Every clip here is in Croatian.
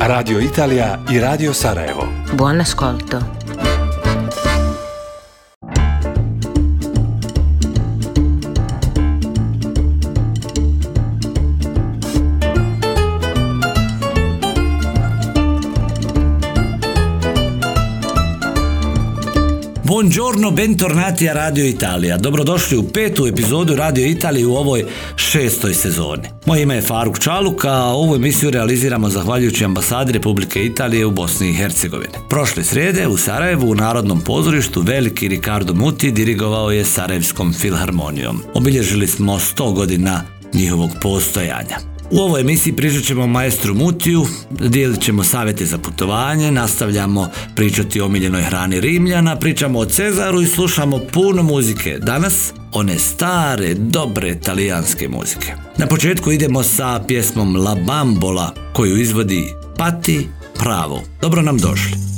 Radio Italija i Radio Sarajevo. Buon ascolto. Buongiorno, bentornati a Radio Italija. Dobrodošli u petu epizodu Radio Italije u ovoj šestoj sezoni. Moje ime je Faruk Čaluk, a ovu emisiju realiziramo zahvaljujući ambasadi Republike Italije u Bosni i Hercegovini. Prošle srijede u Sarajevu u Narodnom pozorištu veliki Ricardo Muti dirigovao je Sarajevskom filharmonijom. Obilježili smo 100 godina njihovog postojanja. U ovoj emisiji pričat ćemo maestru Mutiju, dijelit ćemo savjete za putovanje, nastavljamo pričati o omiljenoj hrani Rimljana, pričamo o Cezaru i slušamo puno muzike. Danas one stare, dobre talijanske muzike. Na početku idemo sa pjesmom La Bambola koju izvodi Pati Pravo. Dobro nam došli.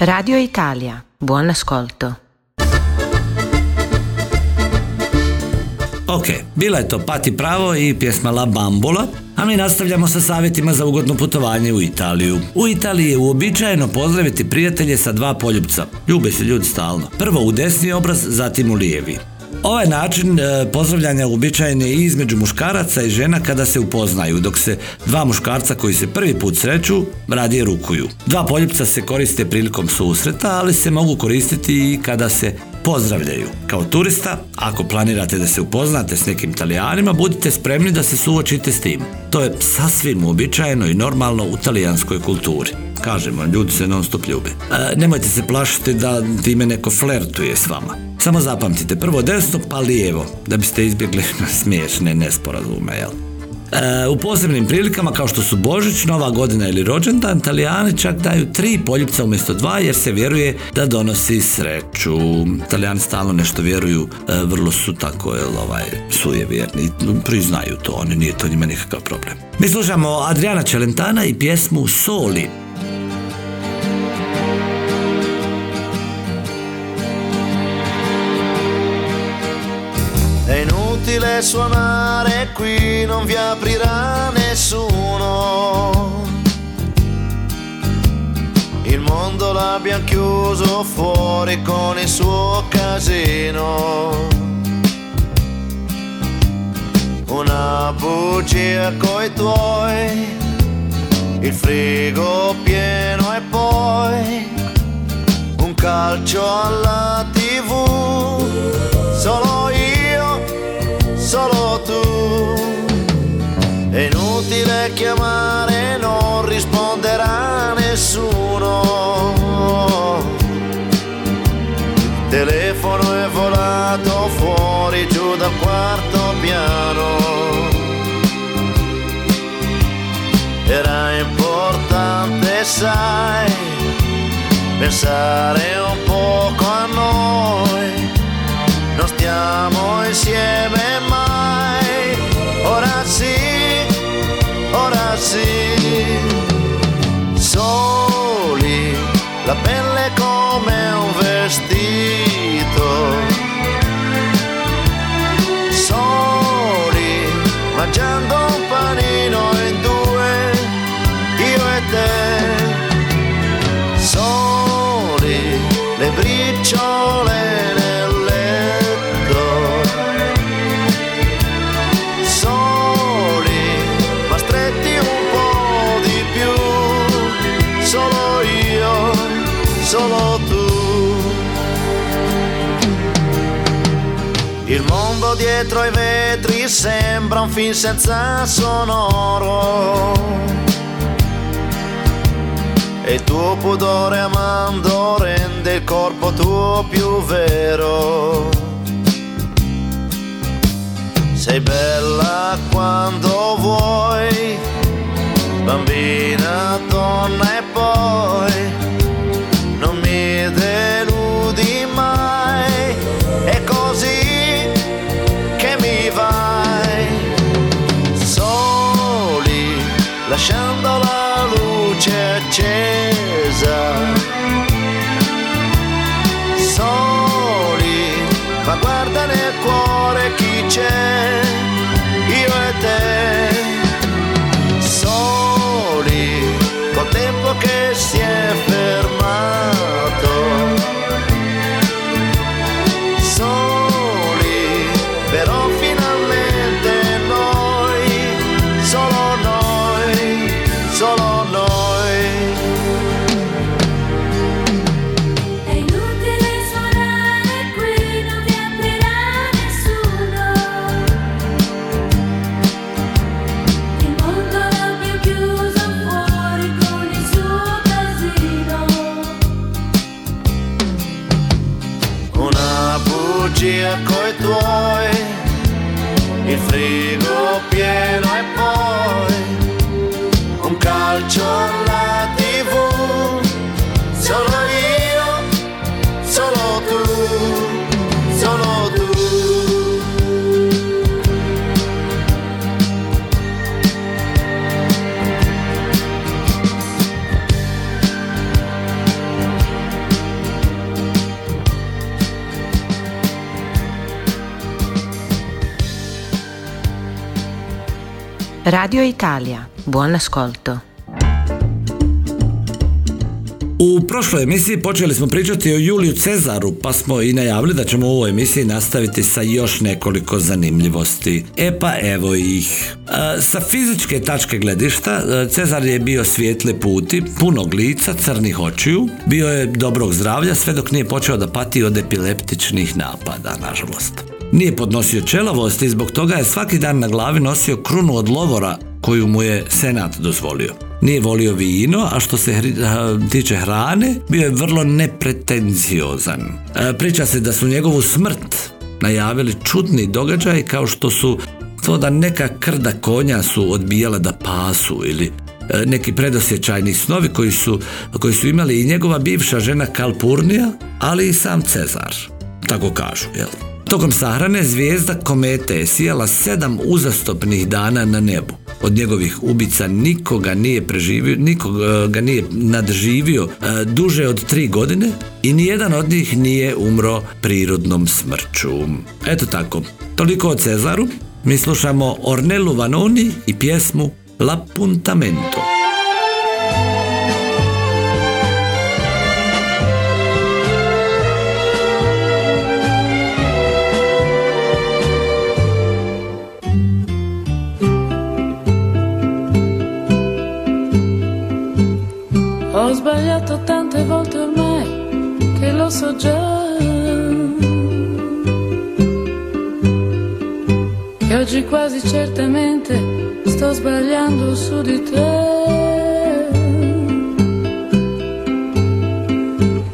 Radio Italia, buon ascolto. Ok, bila je to Pati Pravo i pjesma La Bambola, a mi nastavljamo sa savjetima za ugodno putovanje u Italiju. U Italiji je uobičajeno pozdraviti prijatelje sa dva poljubca. Ljube se ljudi stalno. Prvo u desni obraz, zatim u lijevi. Ovaj način e, pozdravljanja uobičajen je između muškaraca i žena kada se upoznaju, dok se dva muškarca koji se prvi put sreću radije rukuju. Dva poljupca se koriste prilikom susreta, ali se mogu koristiti i kada se pozdravljaju. Kao turista, ako planirate da se upoznate s nekim talijanima, budite spremni da se suočite s tim. To je sasvim uobičajeno i normalno u talijanskoj kulturi. Kažem vam, ljudi se non stop ljube. E, nemojte se plašiti da time neko flertuje s vama. Samo zapamtite, prvo desno pa lijevo, da biste izbjegli smiješne nesporazume, jel? E, u posebnim prilikama kao što su Božić, Nova godina ili rođendan, Italijani čak daju tri poljupca umjesto dva jer se vjeruje da donosi sreću. Italijani stalno nešto vjeruju, e, vrlo su tako jel, ovaj, sujevjerni, priznaju to, oni nije to njima nikakav problem. Mi slušamo Adriana Celentana i pjesmu Soli. Inutile suonare qui, non vi aprirà nessuno. Il mondo l'abbiamo chiuso fuori con il suo casino. Una bugia coi tuoi, il frigo pieno e poi un calcio alla tv. Solo io, solo tu. È inutile chiamare, non risponderà nessuno. Telefono è volato fuori giù dal quarto piano. Era importante, sai, pensare un poco a noi. Non stiamo insieme la pelle come un vestito. Dietro ai vetri sembra un film senza sonoro. E il tuo pudore amando rende il corpo tuo più vero. Sei bella quando vuoi, bambina, donna e poi lasciando la luce accesa. Soli, ma guarda nel cuore chi c'è, Rodrigo Piero. Radio Italia, buon ascolto. U prošloj emisiji počeli smo pričati o Juliju Cezaru, pa smo i najavili da ćemo u ovoj emisiji nastaviti sa još nekoliko zanimljivosti. E pa evo ih. E, sa fizičke tačke gledišta, e, Cezar je bio svijetle puti, punog lica, crnih očiju, bio je dobrog zdravlja sve dok nije počeo da pati od epileptičnih napada, nažalost. Nije podnosio čelavost i zbog toga je svaki dan na glavi nosio krunu od lovora koju mu je senat dozvolio. Nije volio vino, a što se hri- a, tiče hrane, bio je vrlo nepretenziozan. E, priča se da su njegovu smrt najavili čudni događaj kao što su to da neka krda konja su odbijala da pasu ili neki predosjećajni snovi koji su, koji su imali i njegova bivša žena Kalpurnija, ali i sam Cezar. Tako kažu, jel? Tokom sahrane zvijezda komete je sijala sedam uzastopnih dana na nebu. Od njegovih ubica nikoga nije preživio, nikoga ga nije nadživio e, duže od tri godine i nijedan od njih nije umro prirodnom smrću. Eto tako, toliko o Cezaru. Mi slušamo Ornelu Vanoni i pjesmu L'appuntamento. Ho sbagliato tante volte ormai che lo so già. Che oggi quasi certamente sto sbagliando su di te.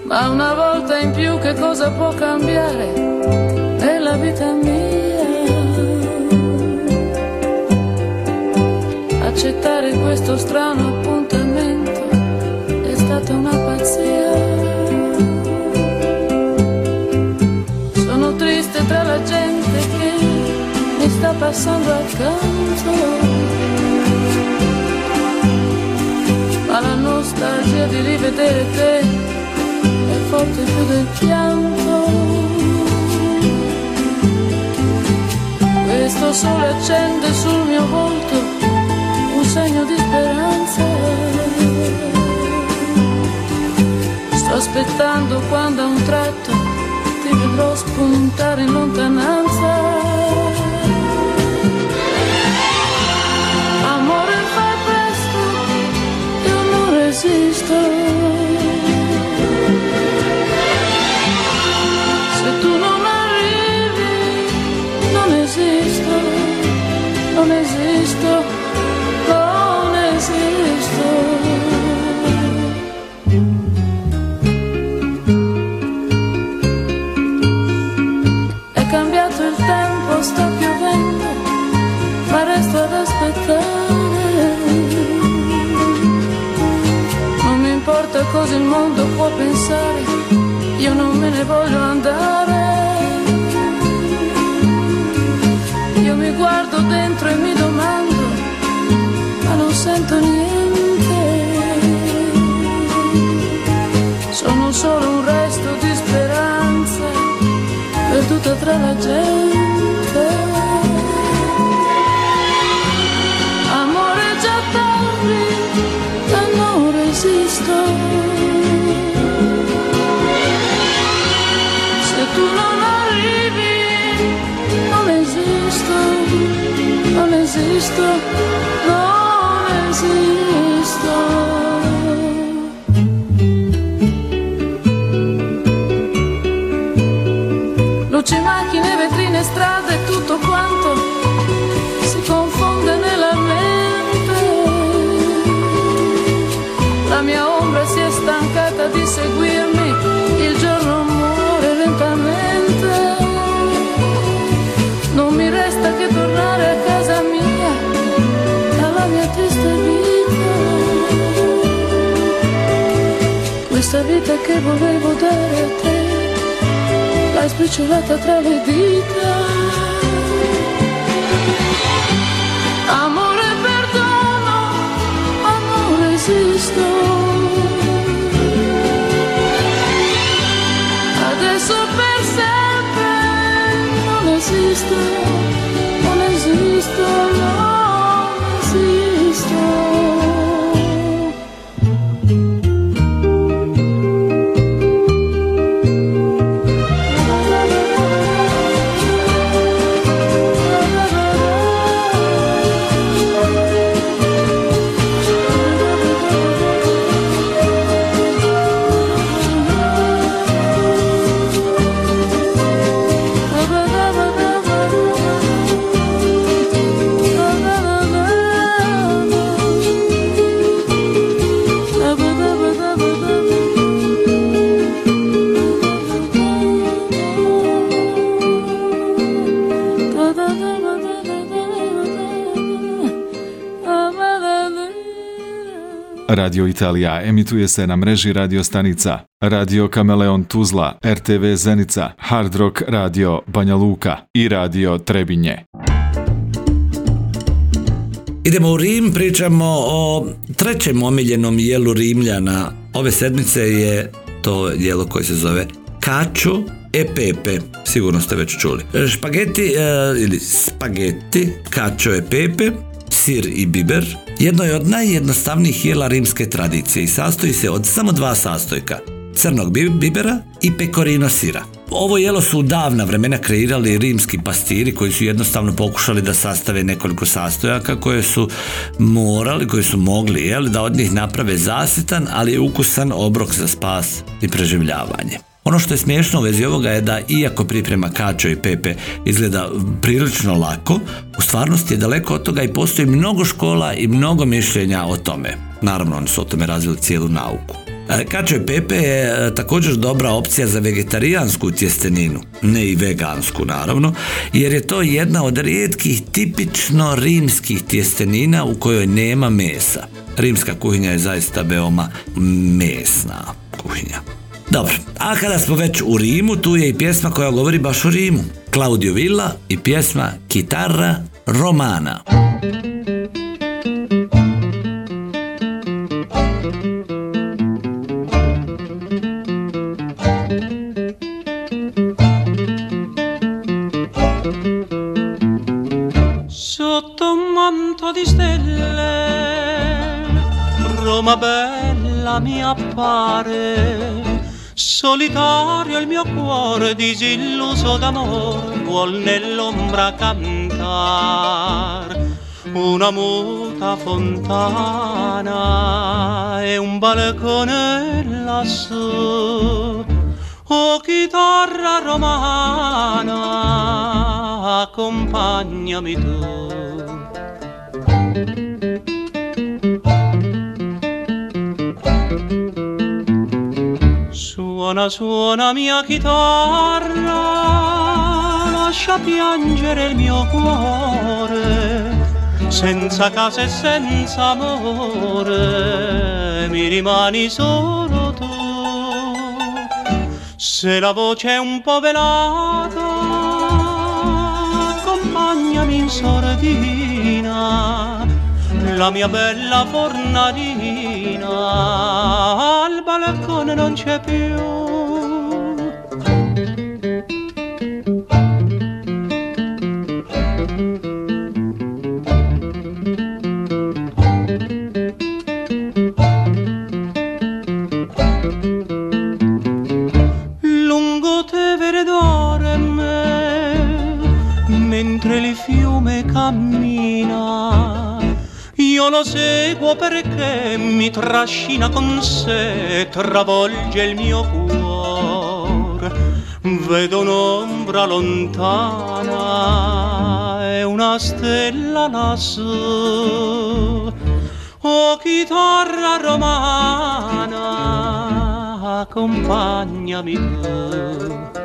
Ma una volta in più che cosa può cambiare nella vita mia? Accettare questo strano appuntamento è stata una pazzia. Sono triste tra la gente che mi sta passando accanto. Ma la nostalgia di rivedere te è forte più del pianto. Questo sole accende sul mio volto un segno di speranza. Aspettando quando a un tratto ti vedrò spuntare in lontananza. Può pensare, io non me ne voglio andare. Io mi guardo dentro e mi domando, ma non sento niente. Sono solo un resto di speranza perduta tra la gente. Esisto, non esisto. Luci, macchine, vetrine, strade, tutto quanto si confonde nella mente. La mia ombra si è stancata di seguirmi, Questa vita che volevo dare a te l'hai spicciolata tra le dita. Amore, perdono, ma non resisto. Adesso per sempre non esisto, Radio Italija emituje se na mreži radio stanica Radio Kameleon Tuzla, RTV Zenica, Hard Rock Radio Banja Luka i Radio Trebinje. Idemo u Rim, pričamo o trećem omiljenom jelu Rimljana. Ove sedmice je to jelo koje se zove Cacio e pepe, sigurno ste već čuli. Špageti e, ili spageti, cacio e pepe, sir i biber, jedno je od najjednostavnijih jela rimske tradicije i sastoji se od samo dva sastojka, crnog bi- bibera i pecorino sira. Ovo jelo su u davna vremena kreirali rimski pastiri koji su jednostavno pokušali da sastave nekoliko sastojaka koje su morali, koji su mogli jel, da od njih naprave zasitan, ali ukusan obrok za spas i preživljavanje. Ono što je smiješno u vezi ovoga je da iako priprema kačo i pepe izgleda prilično lako, u stvarnosti je daleko od toga i postoji mnogo škola i mnogo mišljenja o tome. Naravno, oni su o tome razvili cijelu nauku. E, Kačo i pepe je e, također dobra opcija za vegetarijansku tjesteninu, ne i vegansku naravno, jer je to jedna od rijetkih tipično rimskih tjestenina u kojoj nema mesa. Rimska kuhinja je zaista veoma mesna kuhinja. Dobro, a kada smo već u Rimu, tu je i pjesma koja govori baš o Rimu. Claudio Villa i pjesma Kitarra Romana. Sotto manto di stelle, Roma bella mi appare, solitario il mio cuore disilluso d'amore vuol nell'ombra cantar. Una muta fontana e un balcone lassù Oh chitarra romana, accompagnami tu. Suona, suona mia chitarra, lascia piangere il mio cuore, senza casa e senza amore, mi rimani solo tu. Se la voce è un po' velata, accompagnami in sordina, la mia bella fornalina, al balcone non c'è più. Lo seguo perché mi trascina con sé, travolge il mio cuore. Vedo un'ombra lontana e una stella lassù. Oh chitarra romana, accompagnami tu.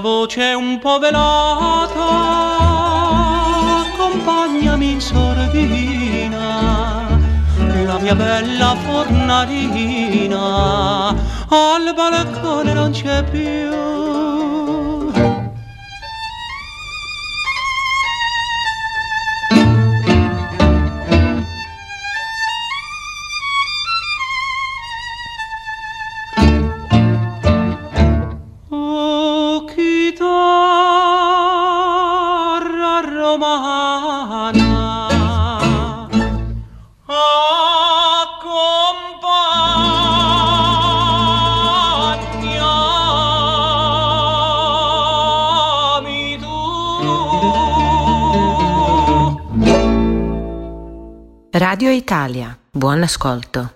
Voce un po' velata, accompagnami in sordina, la mia bella fornalina, al balcone non c'è più. Radio Italia, buon ascolto.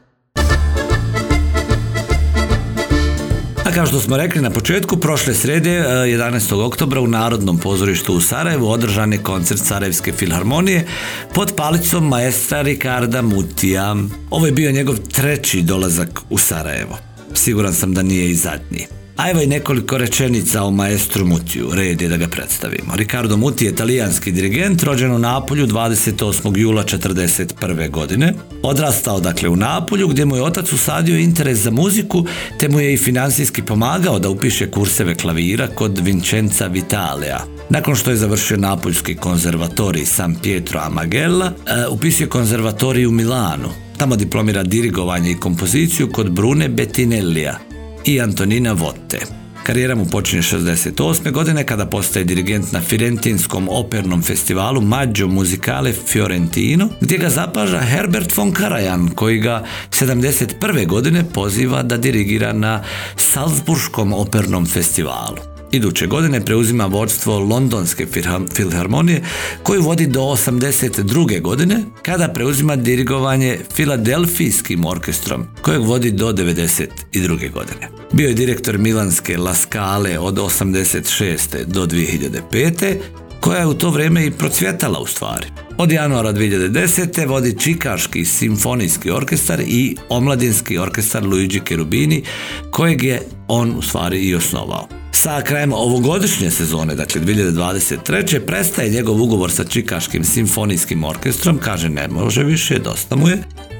A kao što smo rekli na početku, prošle srede, e, 11. oktobra u Narodnom pozorištu u Sarajevu održan je koncert Sarajevske filharmonije pod palicom maestra Ricarda Mutija. Ovo je bio njegov treći dolazak u Sarajevo. Siguran sam da nije i zadnji. A i nekoliko rečenica o maestru Mutiju, red je da ga predstavimo. Ricardo Muti je talijanski dirigent, rođen u Napolju 28. jula 1941. godine. Odrastao dakle u Napolju gdje mu je otac usadio interes za muziku te mu je i financijski pomagao da upiše kurseve klavira kod Vincenza Vitalea. Nakon što je završio Napoljski konzervatorij San Pietro a e, upisio konzervatorij u Milanu. Tamo diplomira dirigovanje i kompoziciju kod Brune Bettinellija i Antonina Votte. Karijera mu počinje 68. godine kada postaje dirigent na Firentinskom opernom festivalu Maggio Musicale Fiorentino, gdje ga zapaža Herbert von Karajan, koji ga 71. godine poziva da dirigira na Salzburškom opernom festivalu. Iduće godine preuzima vodstvo Londonske filha- filharmonije koju vodi do 82. godine kada preuzima dirigovanje Filadelfijskim orkestrom kojeg vodi do 92. godine. Bio je direktor Milanske La Scale od 86. do 2005 koja je u to vrijeme i procvjetala u stvari. Od januara 2010. vodi Čikaški simfonijski orkestar i omladinski orkestar Luigi Cherubini, kojeg je on u stvari i osnovao. Sa krajem ovogodišnje sezone, dakle 2023. prestaje njegov ugovor sa Čikaškim simfonijskim orkestrom, kaže ne može više, dosta mu je,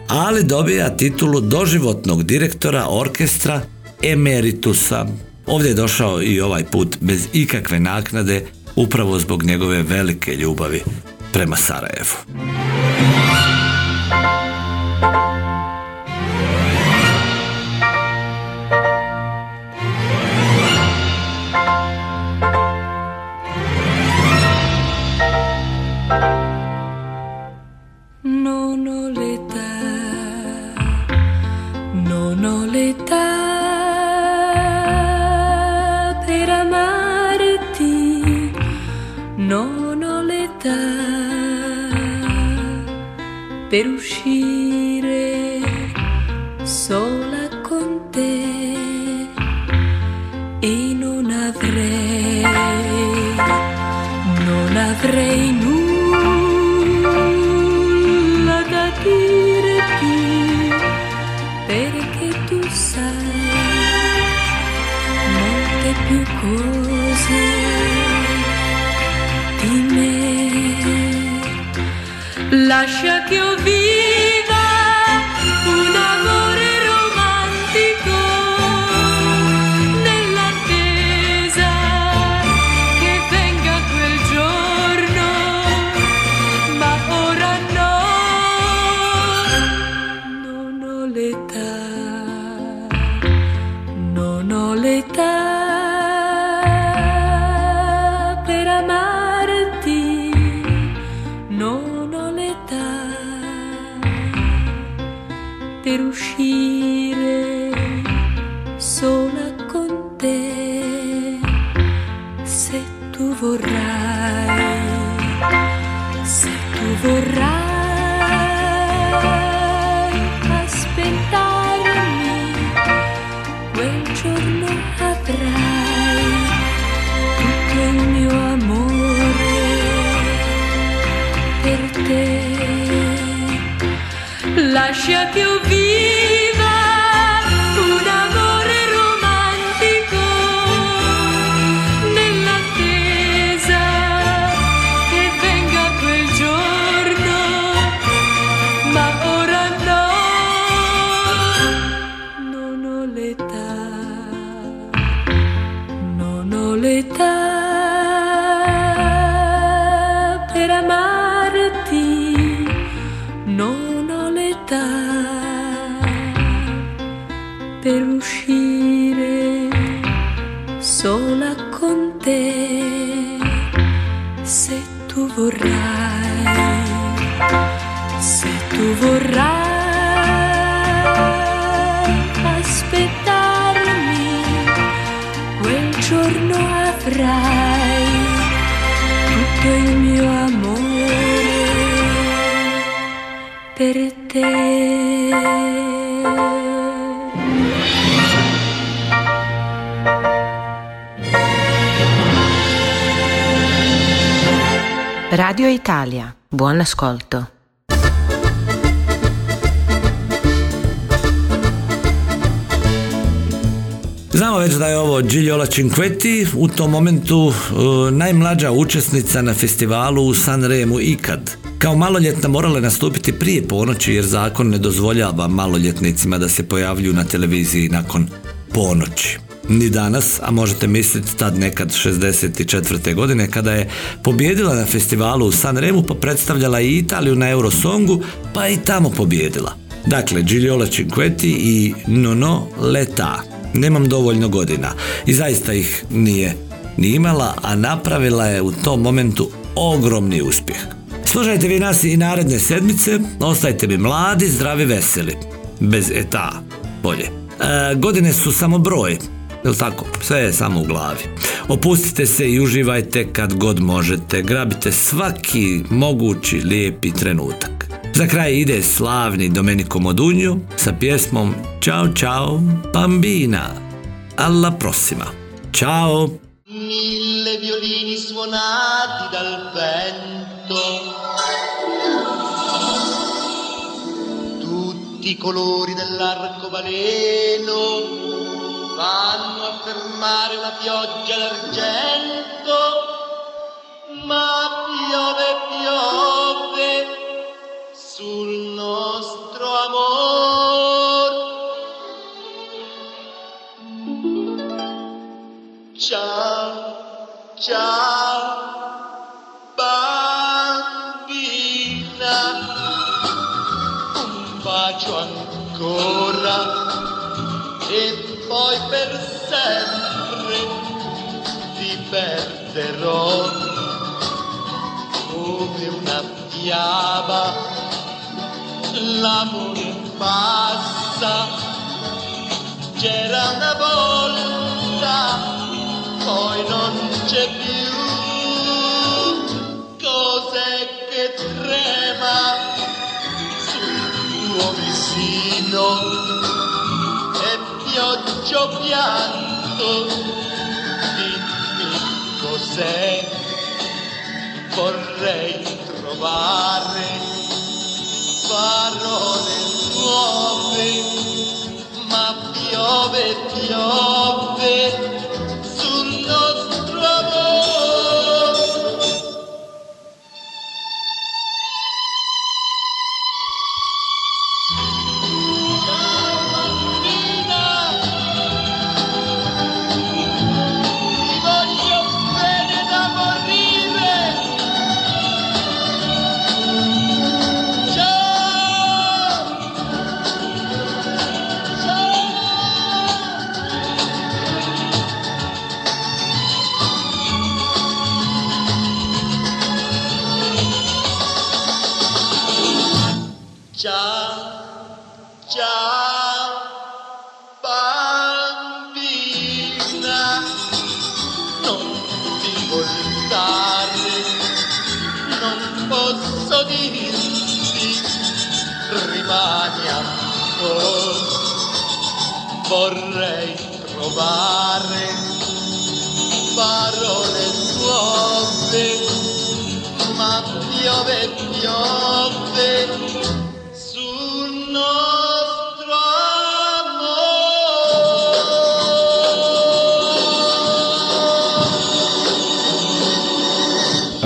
ali dobija titulu doživotnog direktora orkestra emeritusa. Ovdje je došao i ovaj put bez ikakve naknade, upravo zbog njegove velike ljubavi prema Sarajevu. Non ho l'età per uscire l'età per amarti, non ho per Italia, buon ascolto. Znamo već da je ovo Giliola Cinquetti, u tom momentu e, najmlađa učesnica na festivalu u Sanremu ikad. Kao maloljetna morala je nastupiti prije ponoći jer zakon ne dozvoljava maloljetnicima da se pojavljuju na televiziji nakon ponoći. Ni danas, a možete misliti tad nekad 64. godine kada je pobjedila na festivalu u Sanremu pa predstavljala i Italiju na Eurosongu pa i tamo pobjedila. Dakle, Giliola Cinquetti i Nono Leta. Nemam dovoljno godina i zaista ih nije ni imala, a napravila je u tom momentu ogromni uspjeh. Slušajte vi nas i naredne sedmice, ostajte mi mladi, zdravi, veseli. Bez eta, bolje. E, godine su samo broj, Jel tako? Sve je samo u glavi. Opustite se i uživajte kad god možete. Grabite svaki mogući lijepi trenutak. Za kraj ide slavni Domenico Modugno sa pjesmom Ćao ciao bambina. Alla prossima. Ciao. Mille violini suonati dal vento, tutti i colori dell'arcobaleno vanno a fermare una pioggia d'argento, ma piove, piove sul nostro amor. Ciao, ciao, poi per sempre ti perderò come una fiaba. L'amore passa, c'era una volta, poi non c'è più. Cos'è che trema sul tuo visino? Pioggia pianto, dimmi cos'è, vorrei trovare parole nuove, ma piove, piove